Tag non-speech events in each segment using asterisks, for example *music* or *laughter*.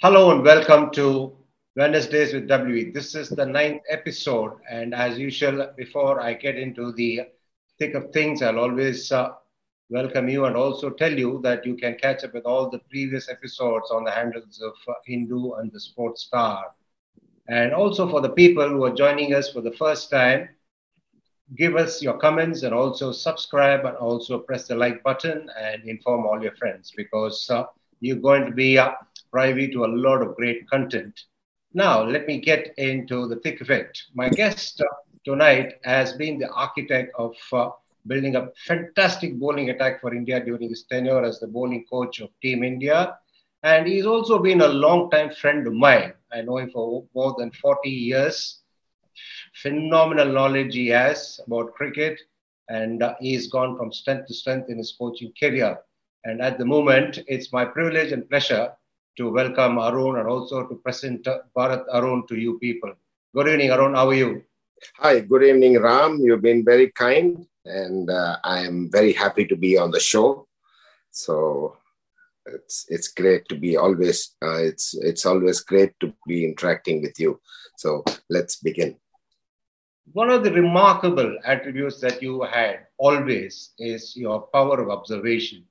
Hello and welcome to Wednesdays with WV. This is the ninth episode, and as usual, before I get into the thick of things, I'll always uh, welcome you and also tell you that you can catch up with all the previous episodes on the handles of uh, Hindu and the Sportstar. And also for the people who are joining us for the first time, give us your comments and also subscribe and also press the like button and inform all your friends because uh, you're going to be uh, privy to a lot of great content. Now, let me get into the thick of it. My guest uh, tonight has been the architect of uh, building a fantastic bowling attack for India during his tenure as the bowling coach of Team India. And he's also been a long-time friend of mine. I know him for more than 40 years. Phenomenal knowledge he has about cricket, and uh, he's gone from strength to strength in his coaching career. And at the moment, it's my privilege and pleasure to welcome Arun and also to present Bharat Arun to you people. Good evening, Arun. How are you? Hi, good evening, Ram. You've been very kind, and uh, I am very happy to be on the show. So it's it's great to be always. Uh, it's it's always great to be interacting with you. So let's begin. One of the remarkable attributes that you had always is your power of observation.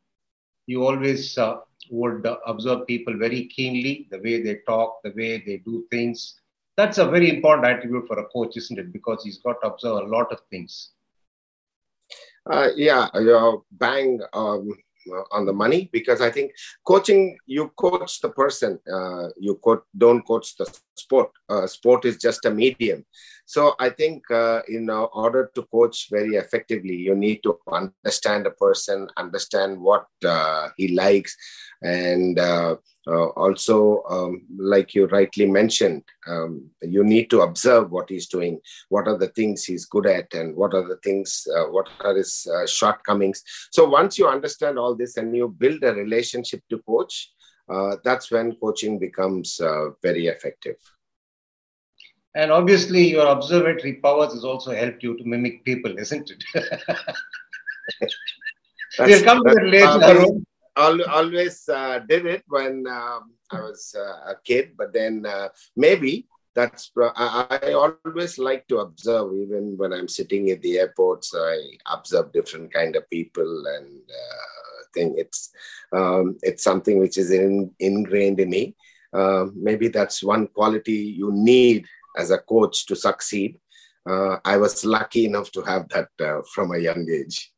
You always uh, would observe people very keenly, the way they talk, the way they do things. That's a very important attribute for a coach, isn't it? Because he's got to observe a lot of things. Uh, yeah, you're bang um, on the money because I think coaching, you coach the person, uh, you co- don't coach the sport. Uh, sport is just a medium. So I think uh, in order to coach very effectively, you need to understand a person, understand what uh, he likes, and uh, uh, also, um, like you rightly mentioned, um, you need to observe what he's doing. What are the things he's good at, and what are the things, uh, what are his uh, shortcomings. So once you understand all this and you build a relationship to coach, uh, that's when coaching becomes uh, very effective. And obviously, your observatory powers has also helped you to mimic people, isn't it? *laughs* we'll come to that later. Always uh, did it when um, I was uh, a kid, but then uh, maybe that's I, I, always like to observe. Even when i'm sitting at the airports i observe different kind of people and uh, think it's um, it's something which is in, ingrained in me. Uh, maybe that's one quality you need as a coach to succeed uh, i was lucky enough to have that uh, from a young age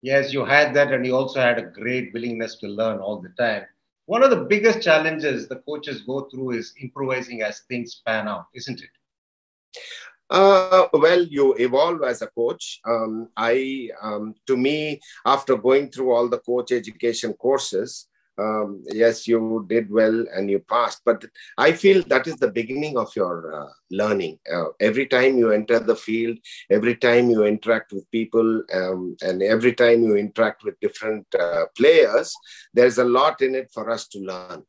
Yes, you had that, and you also had a great willingness to learn all the time. One of the biggest challenges the coaches go through is improvising as things pan out, isn't it? Uh, well, you evolve as a coach. Um, I, um, to me, after going through all the coach education courses, um, yes, you did well and you passed. But I feel that is the beginning of your uh, learning. Uh, every time you enter the field, every time you interact with people, um, and every time you interact with different uh, players, there's a lot in it for us to learn.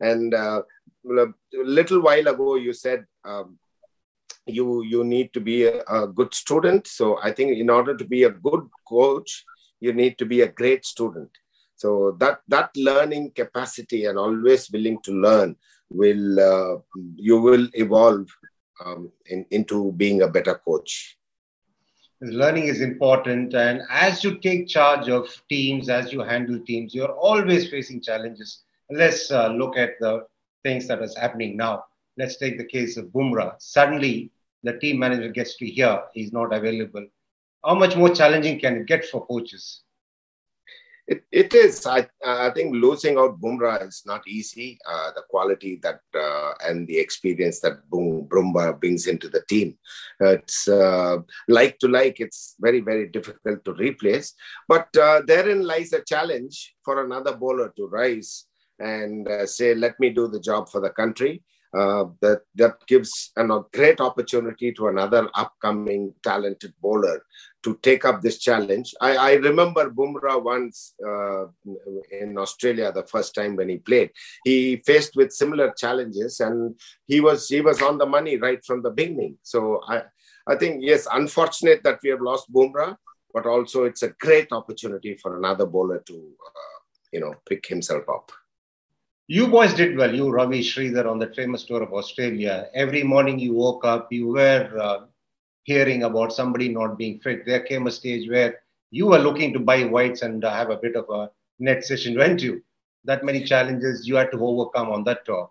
And uh, a little while ago, you said, um, you you need to be a, a good student so i think in order to be a good coach you need to be a great student so that that learning capacity and always willing to learn will uh, you will evolve um, in, into being a better coach. Learning is important, and as you take charge of teams, as you handle teams, you're always facing challenges. Let's uh, look at the things that is happening now. Let's take the case of Bumrah. Suddenly, the team manager gets to hear he's not available. How much more challenging can it get for coaches? It, it is. I, I think losing out Bumrah is not easy. Uh, the quality that uh, and the experience that Boom, Bumrah brings into the team, it's uh, like to like. It's very very difficult to replace. But uh, therein lies a challenge for another bowler to rise and uh, say, "Let me do the job for the country." Uh, that that gives an, a great opportunity to another upcoming talented bowler to take up this challenge. I, I remember Bumrah once uh, in Australia the first time when he played. He faced with similar challenges, and he was he was on the money right from the beginning. So I I think yes, unfortunate that we have lost Bumrah, but also it's a great opportunity for another bowler to uh, you know pick himself up. You boys did well. You, Ravi, Sridhar, on that famous tour of Australia. Every morning you woke up, you were uh, hearing about somebody not being fit. There came a stage where you were looking to buy whites and uh, have a bit of a net session, weren't you? That many challenges you had to overcome on that tour.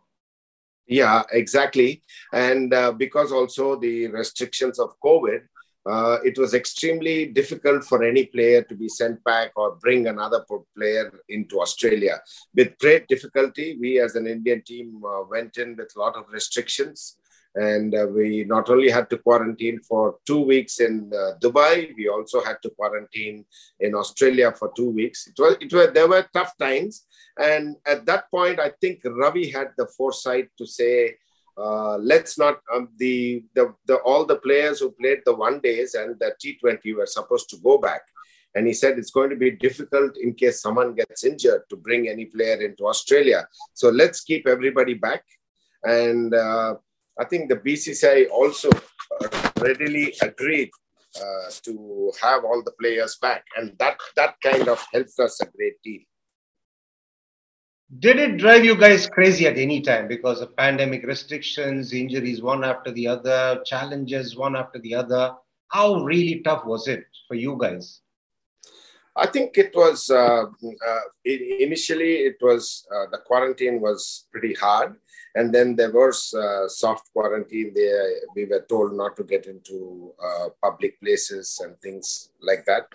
Yeah, exactly. And uh, because also the restrictions of COVID, uh, it was extremely difficult for any player to be sent back or bring another player into Australia. With great difficulty, we as an Indian team uh, went in with a lot of restrictions. And uh, we not only had to quarantine for two weeks in uh, Dubai, we also had to quarantine in Australia for two weeks. It was, it was, there were tough times. And at that point, I think Ravi had the foresight to say, uh, let's not um, the, the the all the players who played the one days and the T20 were supposed to go back, and he said it's going to be difficult in case someone gets injured to bring any player into Australia. So let's keep everybody back, and uh, I think the BCCI also uh, readily agreed uh, to have all the players back, and that that kind of helped us a great deal. Did it drive you guys crazy at any time because of pandemic restrictions, injuries one after the other, challenges one after the other? How really tough was it for you guys? I think it was uh, uh, initially it was uh, the quarantine was pretty hard, and then there was uh, soft quarantine. There we were told not to get into uh, public places and things like that.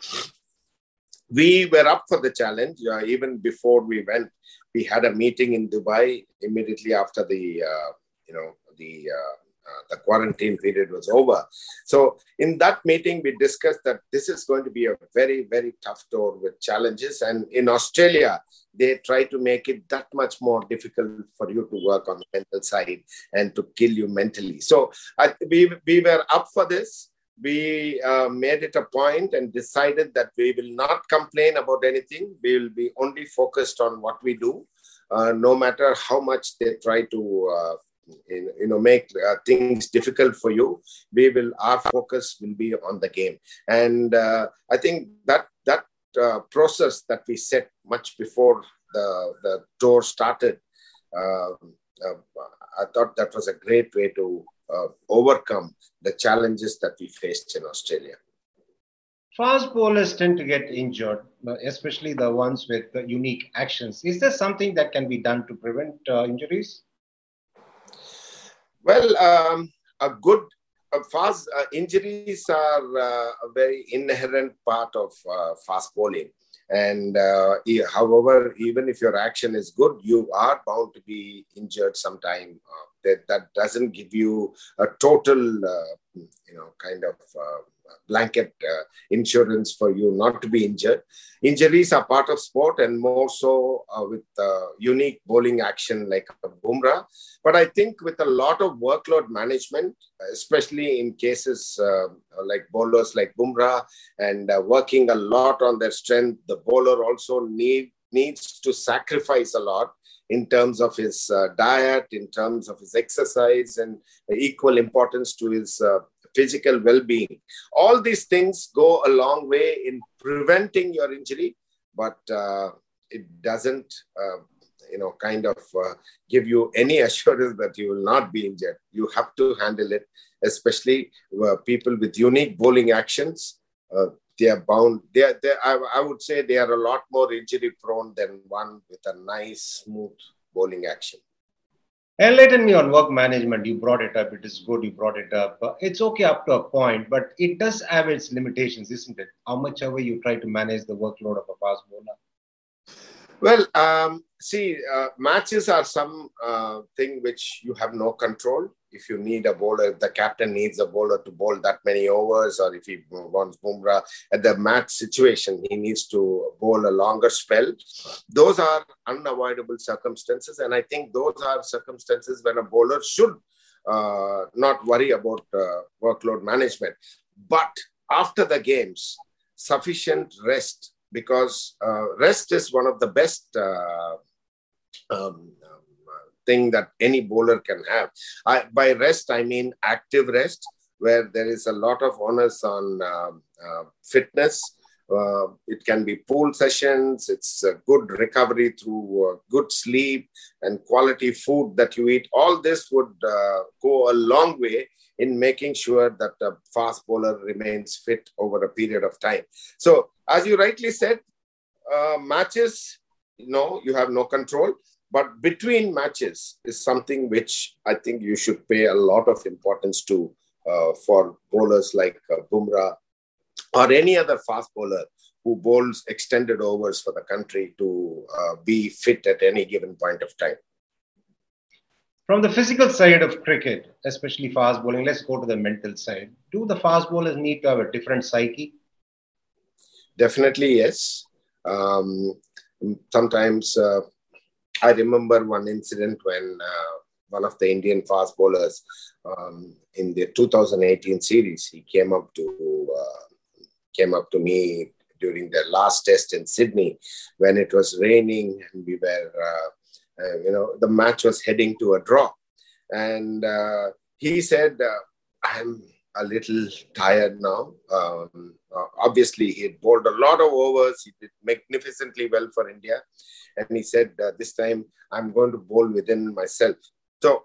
We were up for the challenge uh, even before we went we had a meeting in Dubai immediately after the uh, you know the uh, uh, the quarantine period was over. So in that meeting, we discussed that this is going to be a very very tough tour with challenges, and in Australia they try to make it that much more difficult for you to work on the mental side and to kill you mentally. So I, we we were up for this we uh, made it a point and decided that we will not complain about anything. We will be only focused on what we do, uh, no matter how much they try to, uh, you know, make uh, things difficult for you. We will. Our focus will be on the game, and uh, I think that that uh, process that we set much before the the tour started. I thought that was a great way to uh, overcome the challenges that we faced in Australia. Fast bowlers tend to get injured, especially the ones with unique actions. Is there something that can be done to prevent uh, injuries? Well, um, a good uh, fast uh, injuries are uh, a very inherent part of uh, fast bowling and uh, however even if your action is good you are bound to be injured sometime uh, that that doesn't give you a total uh, you know kind of uh, blanket uh, insurance for you not to be injured. Injuries are part of sport and more so uh, with uh, unique bowling action like a Bumrah. But I think with a lot of workload management, especially in cases uh, like bowlers like Bumrah and uh, working a lot on their strength, the bowler also need needs to sacrifice a lot in terms of his uh, diet, in terms of his exercise, and equal importance to his uh, physical well-being. All these things go a long way in preventing your injury, but uh, it doesn't, uh, you know, kind of uh, give you any *laughs* assurance that you will not be injured. You have to handle it, especially uh, people with unique bowling actions. They are bound. They are, they, I, I would say they are a lot more injury prone than one with a nice, smooth bowling action. Enlighten me on work management. You brought it up. It is good. You brought it up. It's okay up to a point, but it does have its limitations, isn't it? How much ever you try to manage the workload of a fast bowler. Well, um, see, uh, matches are some uh, thing which you have no control. If you need a bowler, if the captain needs a bowler to bowl that many overs, or if he wants Bumrah at the match situation, he needs to bowl a longer spell. Those are unavoidable circumstances, and I think those are circumstances when a bowler should uh, not worry about uh, workload management. But after the games, sufficient rest because uh, rest is one of the best uh, um, thing that any bowler can have. I, by rest, I mean active rest, where there is a lot of onus on uh, uh, fitness, Uh, it can be pool sessions. It's a good recovery through uh, good sleep and quality food that you eat. All this would uh, go a long way in making sure that the fast bowler remains fit over a period of time. So, as you rightly said, uh, matches, no, you have no control. But between matches is something which I think you should pay a lot of importance to uh, for bowlers like uh, Bumrah or any other fast bowler who bowls extended overs for the country to uh, be fit at any given point of time. From the physical side of cricket, especially fast bowling, let's go to the mental side. Do the fast bowlers need to have a different psyche? Definitely, yes. Um, sometimes uh, I remember one incident when uh, one of the Indian fast bowlers um, in the 2018 series, he came up to uh, came up to me during the last test in Sydney when it was raining and we were, uh, uh, you know, the match was heading to a draw. And uh, he said, uh, I'm a little tired now. Um, uh, obviously, he had bowled a lot of overs. He did magnificently well for India. And he said, uh, This time I'm going to bowl within myself. So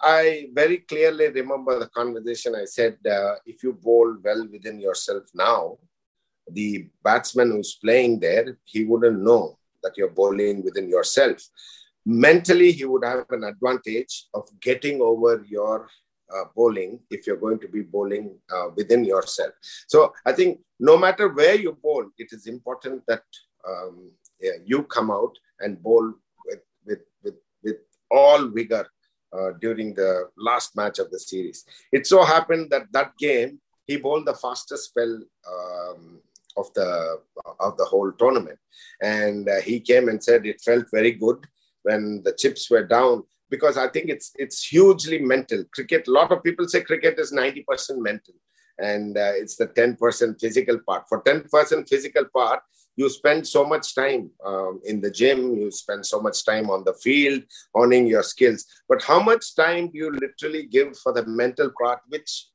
I very clearly remember the conversation. I said, uh, if you bowl well within yourself now, the batsman who's playing there, he wouldn't know that you're bowling within yourself. Mentally, he would have an advantage of getting over your uh, bowling if you're going to be bowling uh, within yourself. So I think no matter where you bowl, it is important that um, yeah, you come out and bowl with, with, with, with all vigor uh, during the last match of the series. It so happened that that game he bowled the fastest spell um, of the of the whole tournament, and uh, he came and said it felt very good when the chips were down because I think it's it's hugely mental. Cricket. A lot of people say cricket is ninety percent mental, and uh, it's the ten percent physical part. For ten percent physical part, you spend so much time um, in the gym, you spend so much time on the field, honing your skills. But how much time do you literally give for the mental part, which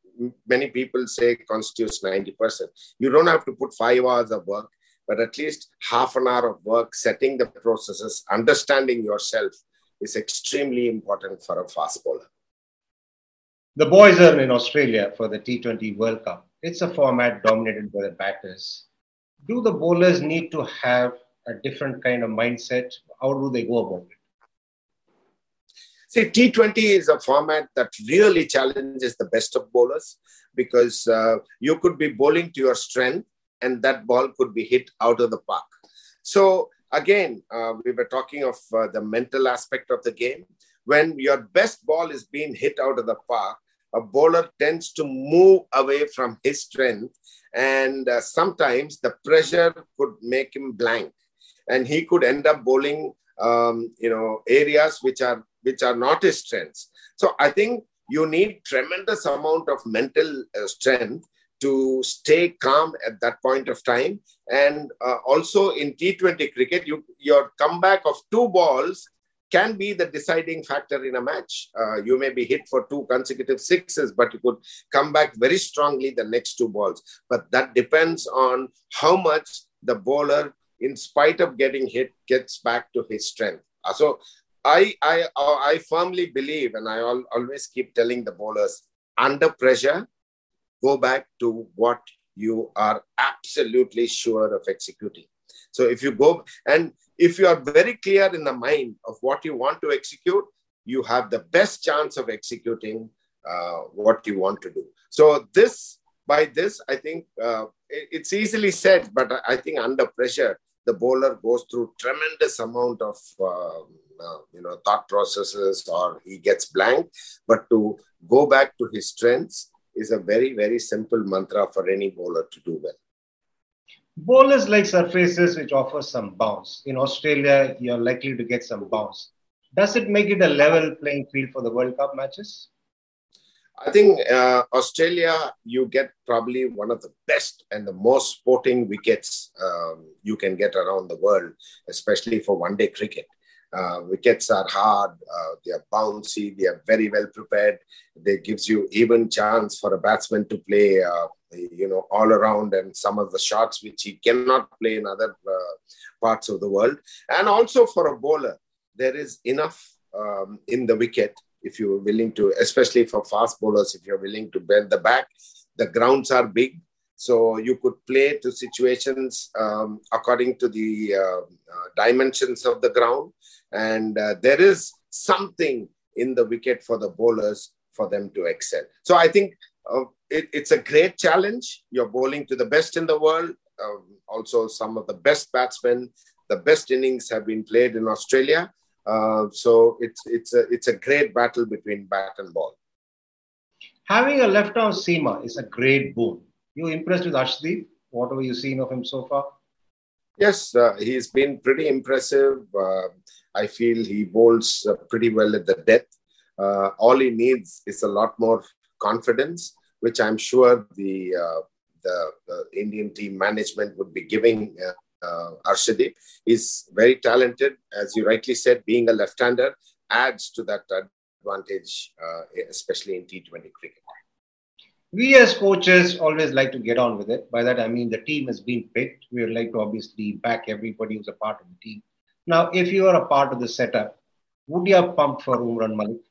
many people say constitutes 90%? You don't have to put five hours of work, but at least half an hour of work setting the processes, understanding yourself is extremely important for a fast bowler. The boys are in Australia for the T20 World Cup. It's a format dominated by the batters do the bowlers need to have a different kind of mindset? How do they go about it? See, T20 is a format that really challenges the best of bowlers because uh, you could be bowling to your strength and that ball could be hit out of the park. So, again, uh, we were talking of uh, the mental aspect of the game. When your best ball is being hit out of the park, a bowler tends to move away from his strength and uh, sometimes the pressure could make him blank. And he could end up bowling um, you know areas which are which are not his strengths. So i think you need tremendous amount of mental uh, strength to stay calm at that point of time. And uh, also in t20 cricket you your comeback of two balls can be the deciding factor in a match. Uh, you may be hit for two consecutive sixes, but you could come back very strongly the next two balls. But that depends on how much the bowler, in spite of getting hit, gets back to his strength. Uh, so I, I, uh, I firmly believe, and I always keep telling the bowlers, under pressure, go back to what you are absolutely sure of executing. So if you go and if you are very clear in the mind of what you want to execute, you have the best chance of executing uh, what you want to do. So this, by this, I think uh, it, it's easily said, but I think under pressure, the bowler goes through tremendous amount of uh, uh, you know thought processes, or he gets blank. But to go back to his strengths is a very very simple mantra for any bowler to do well. Bowlers like surfaces which offer some bounce. In Australia, you're likely to get some bounce. Does it make it a level playing field for the World Cup matches? I think uh, Australia, you get probably one of the best and the most sporting wickets um, you can get around the world, especially for one day cricket. Uh, wickets are hard, uh, they are bouncy, they are very well prepared. They gives you even chance for a batsman to play, uh, you know, all around and some of the shots which he cannot play in other uh, parts of the world. And also for a bowler, there is enough um, in the wicket if you're willing to, especially for fast bowlers, if you're willing to bend the back. The grounds are big, so you could play to situations um, according to the uh, uh, dimensions of the ground. And uh, there is something in the wicket for the bowlers for them to excel. So I think uh, it, it's a great challenge. You're bowling to the best in the world. Um, also, some of the best batsmen, the best innings have been played in Australia. Uh, so it's it's a it's a great battle between bat and ball. Having a left arm seamer is a great boon. You impressed with? Whatever you've seen of him so far? Yes, uh, he's been pretty impressive. Uh, I feel he bowls uh, pretty well at the death. Uh, all he needs is a lot more confidence, which I'm sure the uh, the, Indian team management would be giving uh, Arshdeep. He's very talented, as you rightly said, being a left-hander adds to that advantage, uh, especially in T20 cricket. We as coaches always like to get on with it. By that I mean the team has been picked. We would like to obviously back everybody who's a part of the team. Now, if you are a part of the setup, would you have pumped for Umran Malik?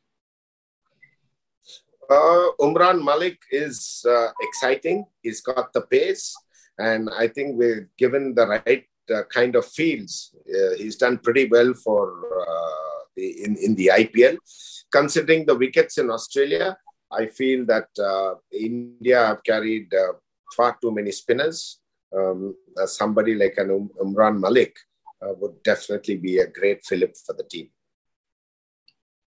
Uh, Umran Malik is uh, exciting. He's got the pace, and I think we're given the right uh, kind of fields. Uh, he's done pretty well for uh, the, in in the IPL. Considering the wickets in Australia, I feel that uh, India have carried far too many spinners. Um, somebody like an um, Umran Malik would definitely be a great fillip for the team.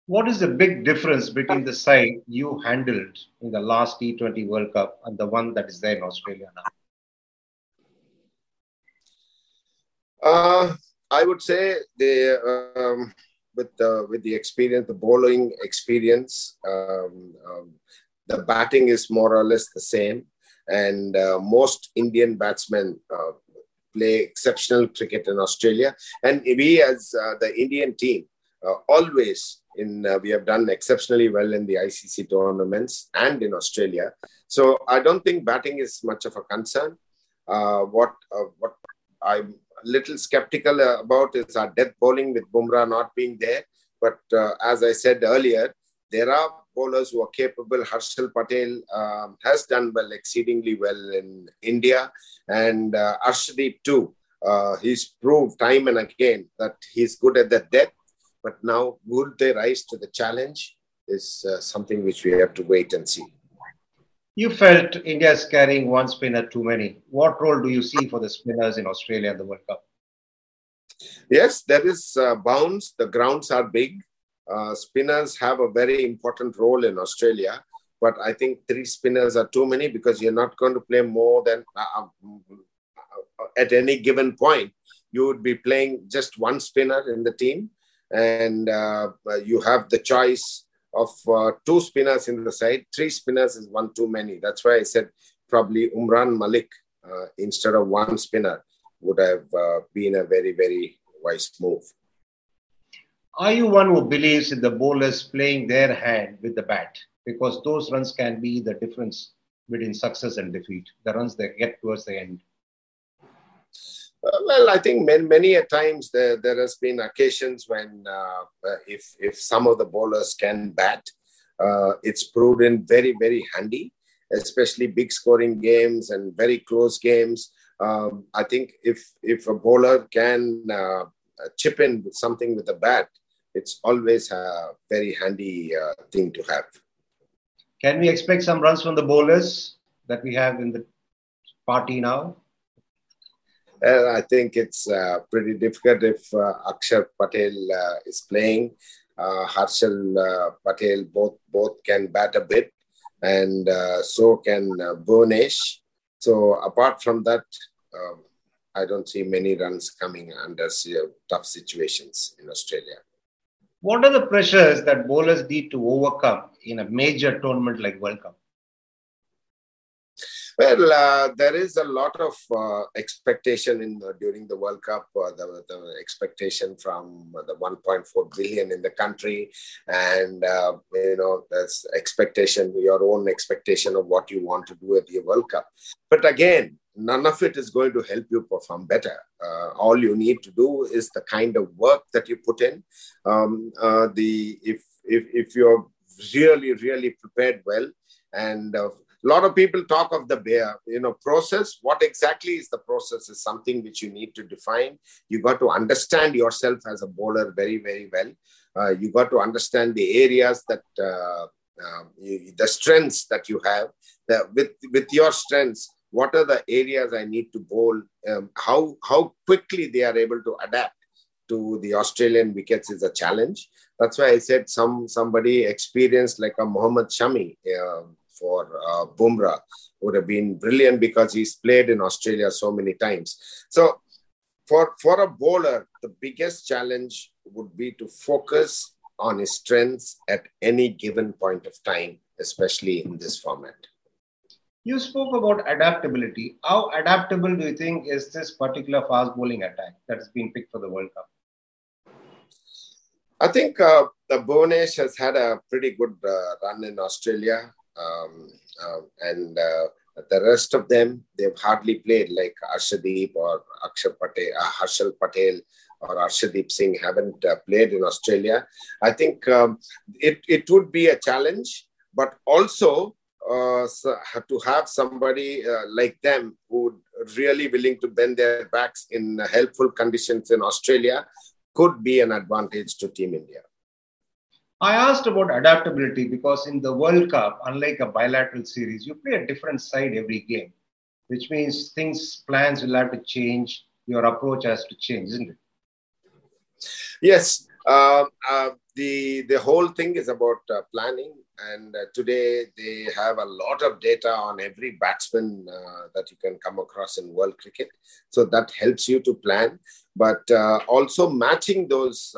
What is the big difference between the side you handled in the last T20 World Cup and the one that is there in Australia now? Uh, I would say the um, with the with the experience, the bowling experience, um, um, the batting is more or less the same, and uh, most Indian batsmen uh, play exceptional cricket in Australia, and we as uh, the Indian team uh, always in uh, we have done exceptionally well in the ICC tournaments and in Australia. So I don't think batting is much of a concern. Uh, what uh, what I'm little skeptical about is our death bowling with Bumrah not being there. But uh, as I said earlier, there are bowlers who are capable. Harshal Patel um, has done well, exceedingly well in India, and uh, Arshdeep too. Uh, he's proved time and again that he's good at the death but now, would they rise to the challenge is uh, something which we have to wait and see. You felt India is carrying one spinner too many. What role do you see for the spinners in Australia in the World Cup? Yes, there is uh. The grounds are big. Uh, spinners have a very important role in Australia, but I think three spinners are too many because you're not going to play more than uh, um, uh, at any given point. You would be playing just one spinner in the team, and uh, you have the choice of uh, two spinners in the side. Three spinners is one too many. That's why I said probably Umran Malik uh, instead of one spinner would have uh, been a very, very wise move. Are you one who believes in the bowlers playing their hand with the bat? Because those runs can be the difference between success and defeat, the runs they get towards the end. Uh, well, I think many, many a times there, there has been occasions when uh, uh, if, if some of the bowlers can bat, uh, it's proven very, very handy, especially big scoring games and very close games. Um, I think if, if a bowler can uh, chip in with something with a bat, it's always a very handy uh, thing to have. Can we expect some runs from the bowlers that we have in the party now? Uh, I think it's uh, pretty difficult if uh, Akshar Patel uh, is playing. Uh, Harshal uh, Patel both both can bat a bit, and so can Bhuvanesh. So apart from that, um, I don't see many runs coming under tough situations in Australia. What are the pressures that bowlers need to overcome in a major tournament like World Cup? Well, uh, there is a lot of uh, expectation in during the World Cup. Uh, the, the, expectation from the 1.4 billion in the country, and uh, you know, there's expectation, your own expectation of what you want to do at the World Cup. But again, none of it is going to help you perform better. Uh, all you need to do is the kind of work that you put in. Um, uh, the if if if you're really really prepared well and a lot of people talk of the bear, you know process. What exactly is the process is something which you need to define. You got to understand yourself as a bowler very very well. Uh, you got to understand the areas that uh, um, you, the strengths that you have. The, with with your strengths what are the areas i need to bowl? Um, how how quickly they are able to adapt to the australian wickets is a challenge. That's why i said some somebody experienced like a mohammad shami uh, for uh, Bumrah would have been brilliant because he's played in Australia so many times. So for, for a bowler, the biggest challenge would be to focus on his strengths at any given point of time, especially in this format. You spoke about adaptability. How adaptable do you think is this particular fast bowling attack that has been picked for the World Cup? I think uh, the Bhuvanesh has had a pretty good uh, run in Australia. Um, uh, and uh, the rest of them, they've hardly played, like Arshdeep or Akshar Patel, uh, Harshal Patel or Arshdeep Singh haven't uh, played in Australia. I think um, it, it would be a challenge, but also uh, to have somebody uh, like them who really willing to bend their backs in helpful conditions in Australia could be an advantage to Team India. I asked about adaptability because in the World Cup, unlike a bilateral series, you play a different side every game, which means things, plans will have to change, your approach has to change, isn't it? Yes. Uh, uh, the, the whole thing is about uh, planning. And uh, today they have a lot of data on every batsman uh, that you can come across in world cricket. So that helps you to plan, but uh, also matching those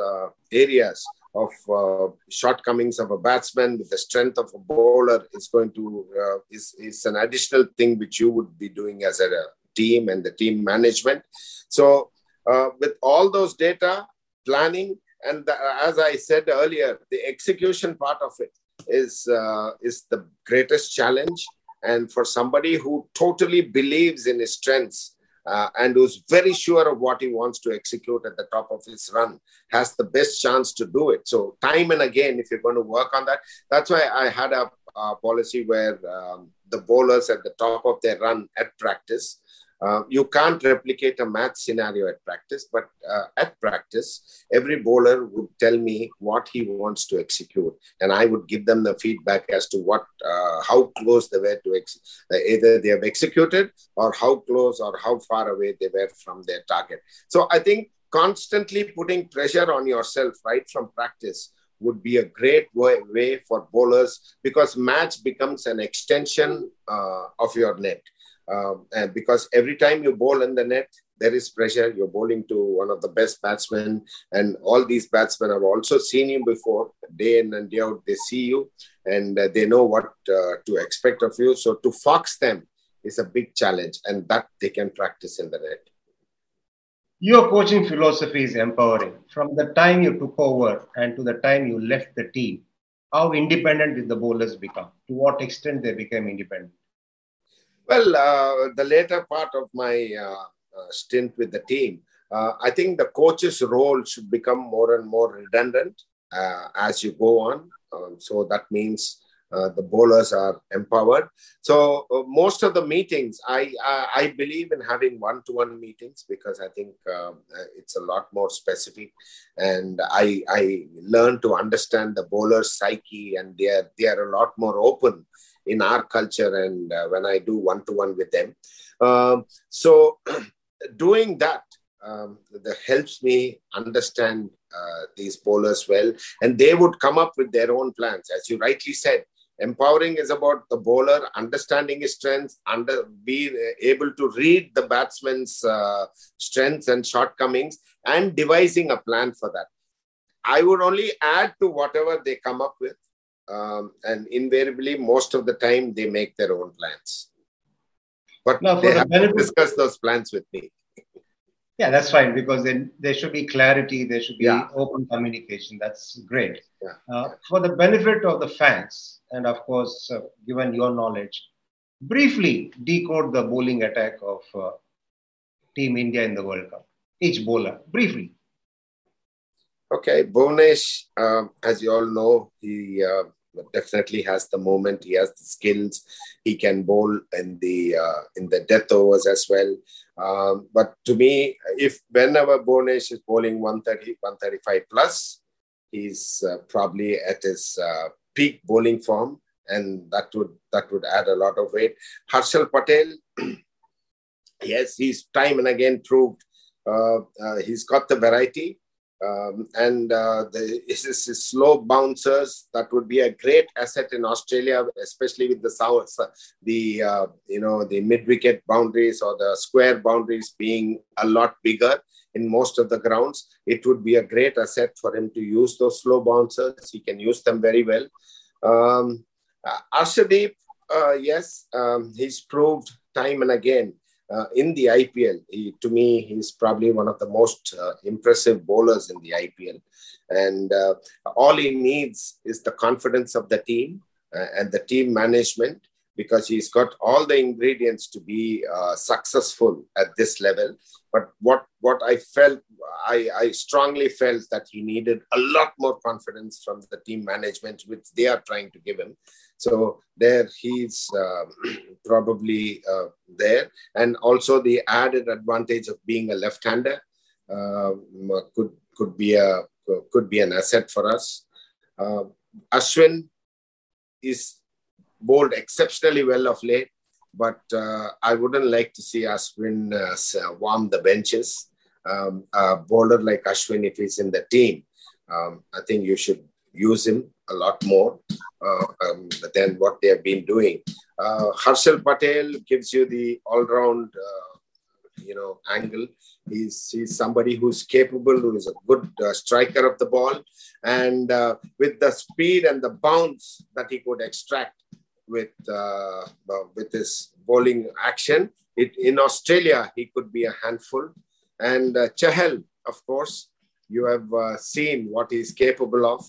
areas of uh, shortcomings of a batsman with the strength of a bowler is going to uh, is, is an additional thing which you would be doing as a team and the team management. So uh, with all those data planning and the, as i said earlier the execution part of it is uh, is the greatest challenge. And for somebody who totally believes in his strengths uh, and who's very sure of what he wants to execute at the top of his run has the best chance to do it. So, time and again, if you're going to work on that, that's why I had a, a policy where um, the bowlers at the top of their run at practice uh, you can't replicate a match scenario at practice, but uh, at practice, every bowler would tell me what he wants to execute, and I would give them the feedback as to what, uh, how close they were to ex- either they have executed or how close or how far away they were from their target. So I think constantly putting pressure on yourself right from practice would be a great way, way for bowlers because match becomes an extension uh, of your net um, and because every time you bowl in the net, there is pressure. You're bowling to one of the best batsmen, and all these batsmen have also seen you before, day in and day out. They see you, and uh, they know what uh, to expect of you. So to fox them is a big challenge, and that they can practice in the net. Your coaching philosophy is empowering. From the time you took over and to the time you left the team, how independent did the bowlers become? To what extent they became independent? Well, uh, the later part of my uh, uh, stint with the team, uh, I think the coach's role should become more and more redundant uh, as you go on. Um, so that means uh, the bowlers are empowered. So most of the meetings, I, I, I believe in having one-to-one meetings because I think um, it's a lot more specific, and I I learn to understand the bowler's psyche, and they are they are a lot more open in our culture and uh, when I do one to one with them. Um, so, *clears throat* doing that um, that helps me understand uh, these bowlers well, and they would come up with their own plans. As you rightly said, empowering is about the bowler understanding his strengths, under being able to read the batsman's uh, strengths and shortcomings, and devising a plan for that. I would only add to whatever they come up with um, and invariably most of the time they make their own plans but No, for they the have benefit- discussed those plans with me. Yeah, that's fine because then there should be clarity, there should be Yeah. open communication. That's great. Yeah. Uh, for the benefit of the fans, and of course, uh, given your knowledge, briefly decode the bowling attack of uh, Team India in the World Cup. Each bowler, briefly. Okay, Bhuvanesh, um, as you all know, he uh, definitely has the moment. He has the skills. He can bowl in the uh, in the death overs as well. Um, but to me, if whenever Bhuvanesh is bowling 130, 135 plus, he's uh, probably at his uh, peak bowling form, and that would that would add a lot of weight. Harshal Patel, *clears throat* yes, he's time and again proved uh, uh, he's got the variety. Um, and uh, the *laughs* his, his slow bouncers that would be a great asset in Australia, especially with the south, the uh, you know the mid wicket boundaries or the square boundaries being a lot bigger in most of the grounds. It would be a great asset for him to use those slow bouncers. He can use them very well. Um, uh, uh, yes, um, he's proved time and again uh, in the IPL. He, to me, he's probably one of the most uh, impressive bowlers in the IPL. And uh, all he needs is the confidence of the team uh, and the team management because he's got all the ingredients to be uh, successful at this level. But what, what I felt, I, I strongly felt that he needed a lot more confidence from the team management, which they are trying to give him. So there he's um, *clears throat* probably uh, there, and also the added advantage of being a left-hander uh, could could be a could be an asset for us. Uh, Ashwin is bowled exceptionally well of late, but uh, I wouldn't like to see Ashwin uh, warm the benches. Um, a bowler like Ashwin, if he's in the team, um, I think you should use him a lot more uh, um, than what they have been doing. Uh, Harshal Patel gives you the all-round, uh, you know, angle. He's, he's somebody who's capable, who is a good uh, striker of the ball, and uh, with the speed and the bounce that he could extract with uh, with his bowling action, it, in Australia he could be a handful. And Chahal, of course, you have seen what he's capable of.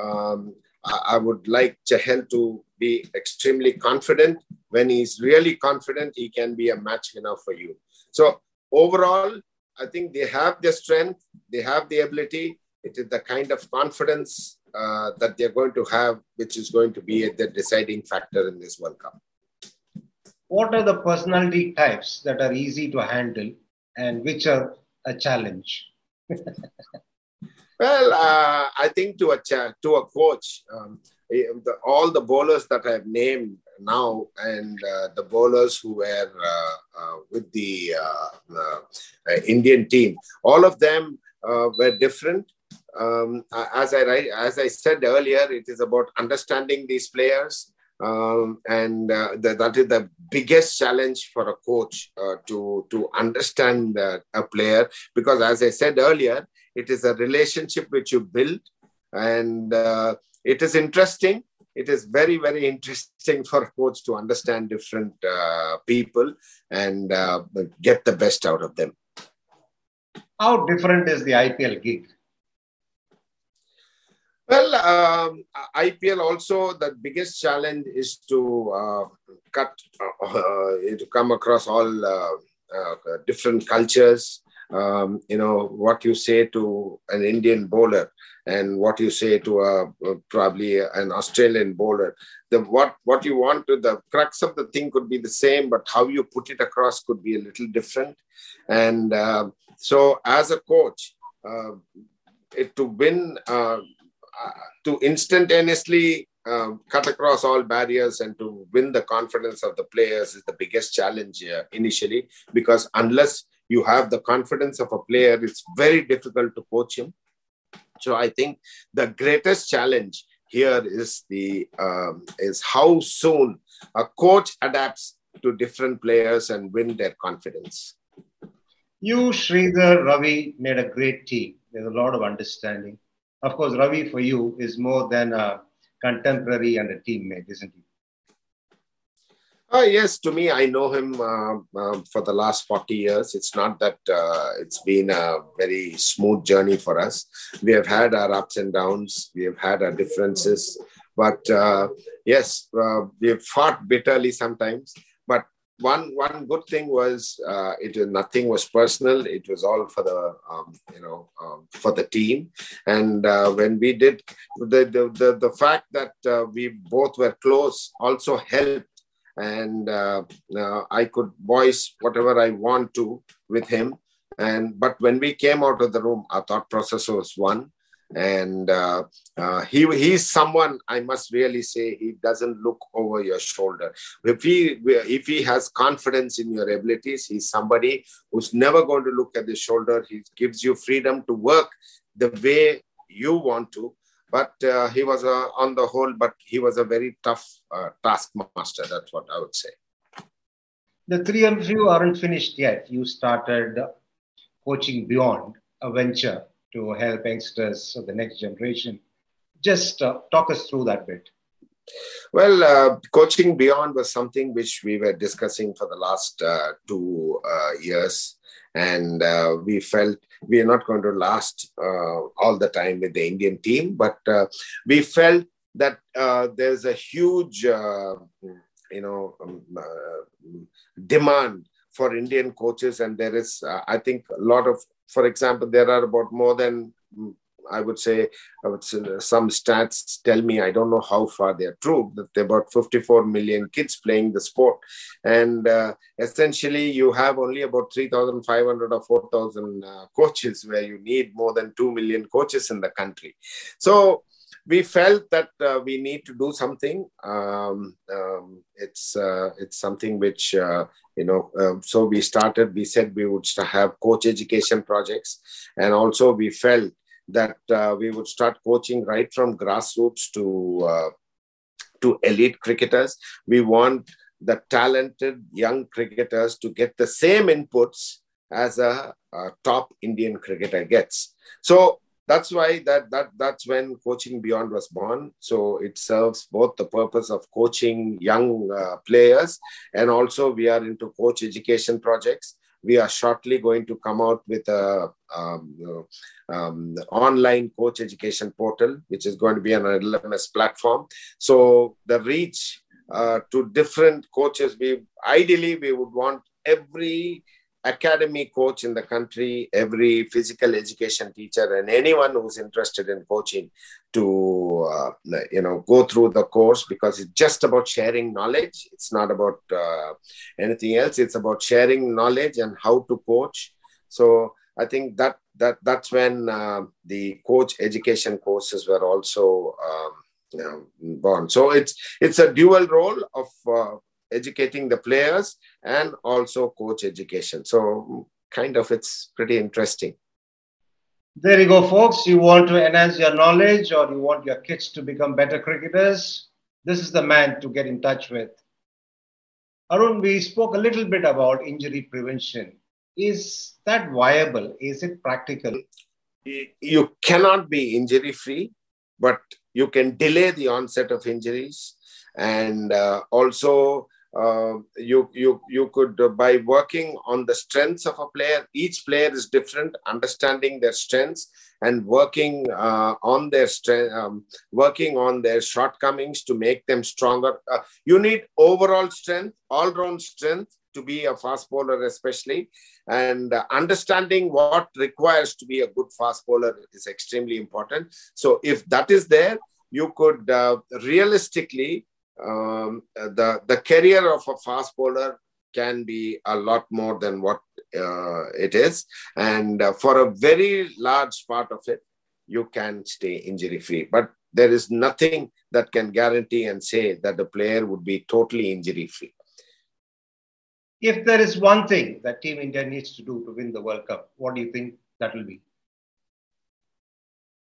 Um, I would like Chahal to be extremely confident. When he's really confident, he can be a match winner for you. So overall, I think they have the strength, they have the ability. It is the kind of confidence uh, that they're going to have, which is going to be the deciding factor in this World Cup. What are the personality types that are easy to handle and which are a challenge? *laughs* Well, uh, I think to a to a coach, um, the, all the bowlers that I've named now and uh, the bowlers who were uh, uh with the uh, uh, Indian team, all of them were different. Um, as I as I said earlier, it is about understanding these players. Um, and the, that is the biggest challenge for a coach to to understand a player because, as I said earlier, it is a relationship which you build, and uh, it is interesting. It is very, very interesting for a coach to understand different uh, people and uh, get the best out of them. How different is the IPL gig? Well, um, IPL also the biggest challenge is to uh, cut uh, to come across all uh, uh, different cultures, um, you know what you say to an Indian bowler and what you say to a, probably an Australian bowler. The what what you want to the crux of the thing could be the same, but how you put it across could be a little different. And uh, so, as a coach, uh, it, to win, uh, to instantaneously uh, cut across all barriers and to win the confidence of the players is the biggest challenge uh, initially because unless you have the confidence of a player, it's very difficult to coach him. So I think the greatest challenge here is the um, is how soon a coach adapts to different players and win their confidence. You, Sridhar, Ravi made a great team. There's a lot of understanding. Of course, Ravi for you is more than a contemporary and a teammate, isn't he? Uh, yes, to me, I know him uh, uh, for the last 40 years. It's not that uh, it's been a very smooth journey for us. We have had our ups and downs, we have had our differences. But uh, yes, uh, we have fought bitterly sometimes. But one one good thing was it was nothing was personal. It was all for the um, you know um, for the team. And when we did the the the, the fact that we both were close also helped and uh, uh, I could voice whatever I want to with him. And but when we came out of the room, our thought process was one, and uh, he he's someone I must really say he doesn't look over your shoulder. If he if he has confidence in your abilities, he's somebody who's never going to look at the shoulder. He gives you freedom to work the way you want to but uh, he was uh, on the whole but he was a very tough uh, taskmaster that's what i would say. The three of you aren't finished yet. You started coaching beyond a venture to help youngsters of the next generation. Just uh, talk us through that bit. Well, uh, coaching beyond was something which we were discussing for the last uh, two uh, years, and uh, we felt we are not going to last uh, all the time with the Indian team, but uh, we felt that there's a huge, you know, um, demand for Indian coaches, and there is, I think, a lot of, for example, there are about more than I would say, I would say some stats tell me, I don't know how far they're true, that there are about 54 million kids playing the sport. And uh, essentially, you have only about 3,500 or 4,000 uh, coaches, where you need more than 2 million coaches in the country. So we felt that uh, we need to do something. Um, um, it's uh, it's something which uh, you know. Um, so we started. We said we would have coach education projects, and also we felt that uh, we would start coaching right from grassroots to uh, to elite cricketers. We want the talented young cricketers to get the same inputs as a, a top Indian cricketer gets. So that's why that that that's when coaching beyond was born so it serves both the purpose of coaching young uh, players and also we are into coach education projects we are shortly going to come out with a um, um, online coach education portal, which is going to be an LMS platform. So the reach uh, to different coaches, we ideally we would want every academy coach in the country, every physical education teacher, and anyone who's interested in coaching to uh, you know go through the course because it's just about sharing knowledge. It's not about uh, anything else. It's about sharing knowledge and how to coach. So I think that that that's when uh, the coach education courses were also um, you know, born. So it's it's a dual role of uh, educating the players and also coach education. So kind of it's pretty interesting. There you go, folks. You want to enhance your knowledge or you want your kids to become better cricketers? This is the man to get in touch with. Arun, we spoke a little bit about injury prevention. Is that viable? Is it practical? You cannot be injury free, but you can delay the onset of injuries and uh, also uh, you you you could uh, by working on the strengths of a player each player is different understanding their strengths and working uh, on their strength um, working on their shortcomings to make them stronger. Uh, you need overall strength all round strength to be a fast bowler especially. And uh, understanding what requires to be a good fast bowler is extremely important. So if that is there you could uh, realistically um, the the career of a fast bowler can be a lot more than what uh, it is, and uh, for a very large part of it, you can stay injury free. But there is nothing that can guarantee and say that the player would be totally injury free. If there is one thing that Team India needs to do to win the World Cup, what do you think that will be?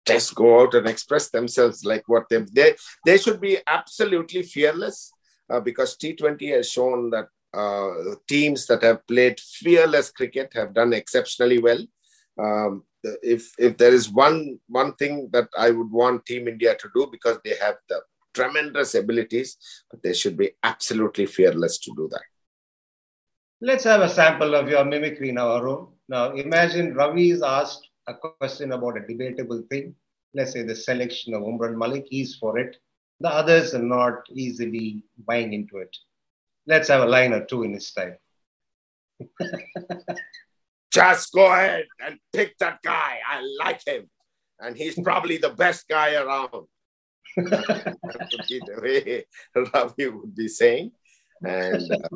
Just go out and express themselves like what they they, they should be absolutely fearless uh, because T20 has shown that uh, teams that have played fearless cricket have done exceptionally well. Um, if if there is one one thing that I would want Team India to do because they have the tremendous abilities, but they should be absolutely fearless to do that. Let's have a sample of your mimicry now, Arun. Now, imagine Ravi is asked a question about a debatable thing. Let's say the selection of Umran Malik, he's for it. The others are not easily buying into it. Let's have a line or two in his style. *laughs* Just go ahead and pick that guy. I like him. And he's probably the best guy around. *laughs* that would be the way *laughs* Ravi would be saying. And uh,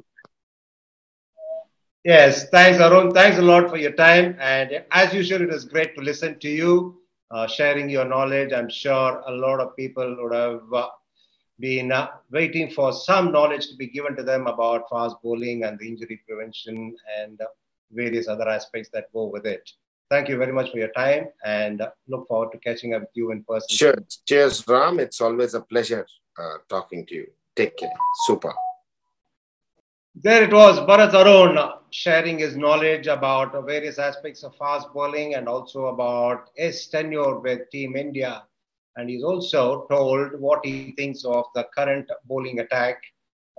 Yes, thanks, Arun. Thanks a lot for your time. And as usual, it was great to listen to you, uh, sharing your knowledge. I'm sure a lot of people would have uh, been uh, waiting for some knowledge to be given to them about fast bowling and the injury prevention and uh, various other aspects that go with it. Thank you very much for your time and uh, look forward to catching up with you in person. sure. Cheers, Ram. It's always a pleasure uh, talking to you. Take care. Super. There it was, Bharat Arun sharing his knowledge about various aspects of fast bowling and also about his tenure with Team India. And he's also told what he thinks of the current bowling attack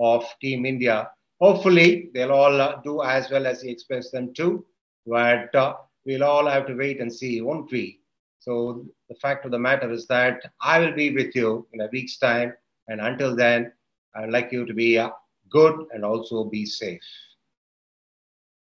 of Team India. Hopefully, they'll all do as well as he expects them to, but uh, we'll all have to wait and see, won't we? So, the fact of the matter is that I will be with you in a week's time. And until then, I'd like you to be uh, good and also be safe.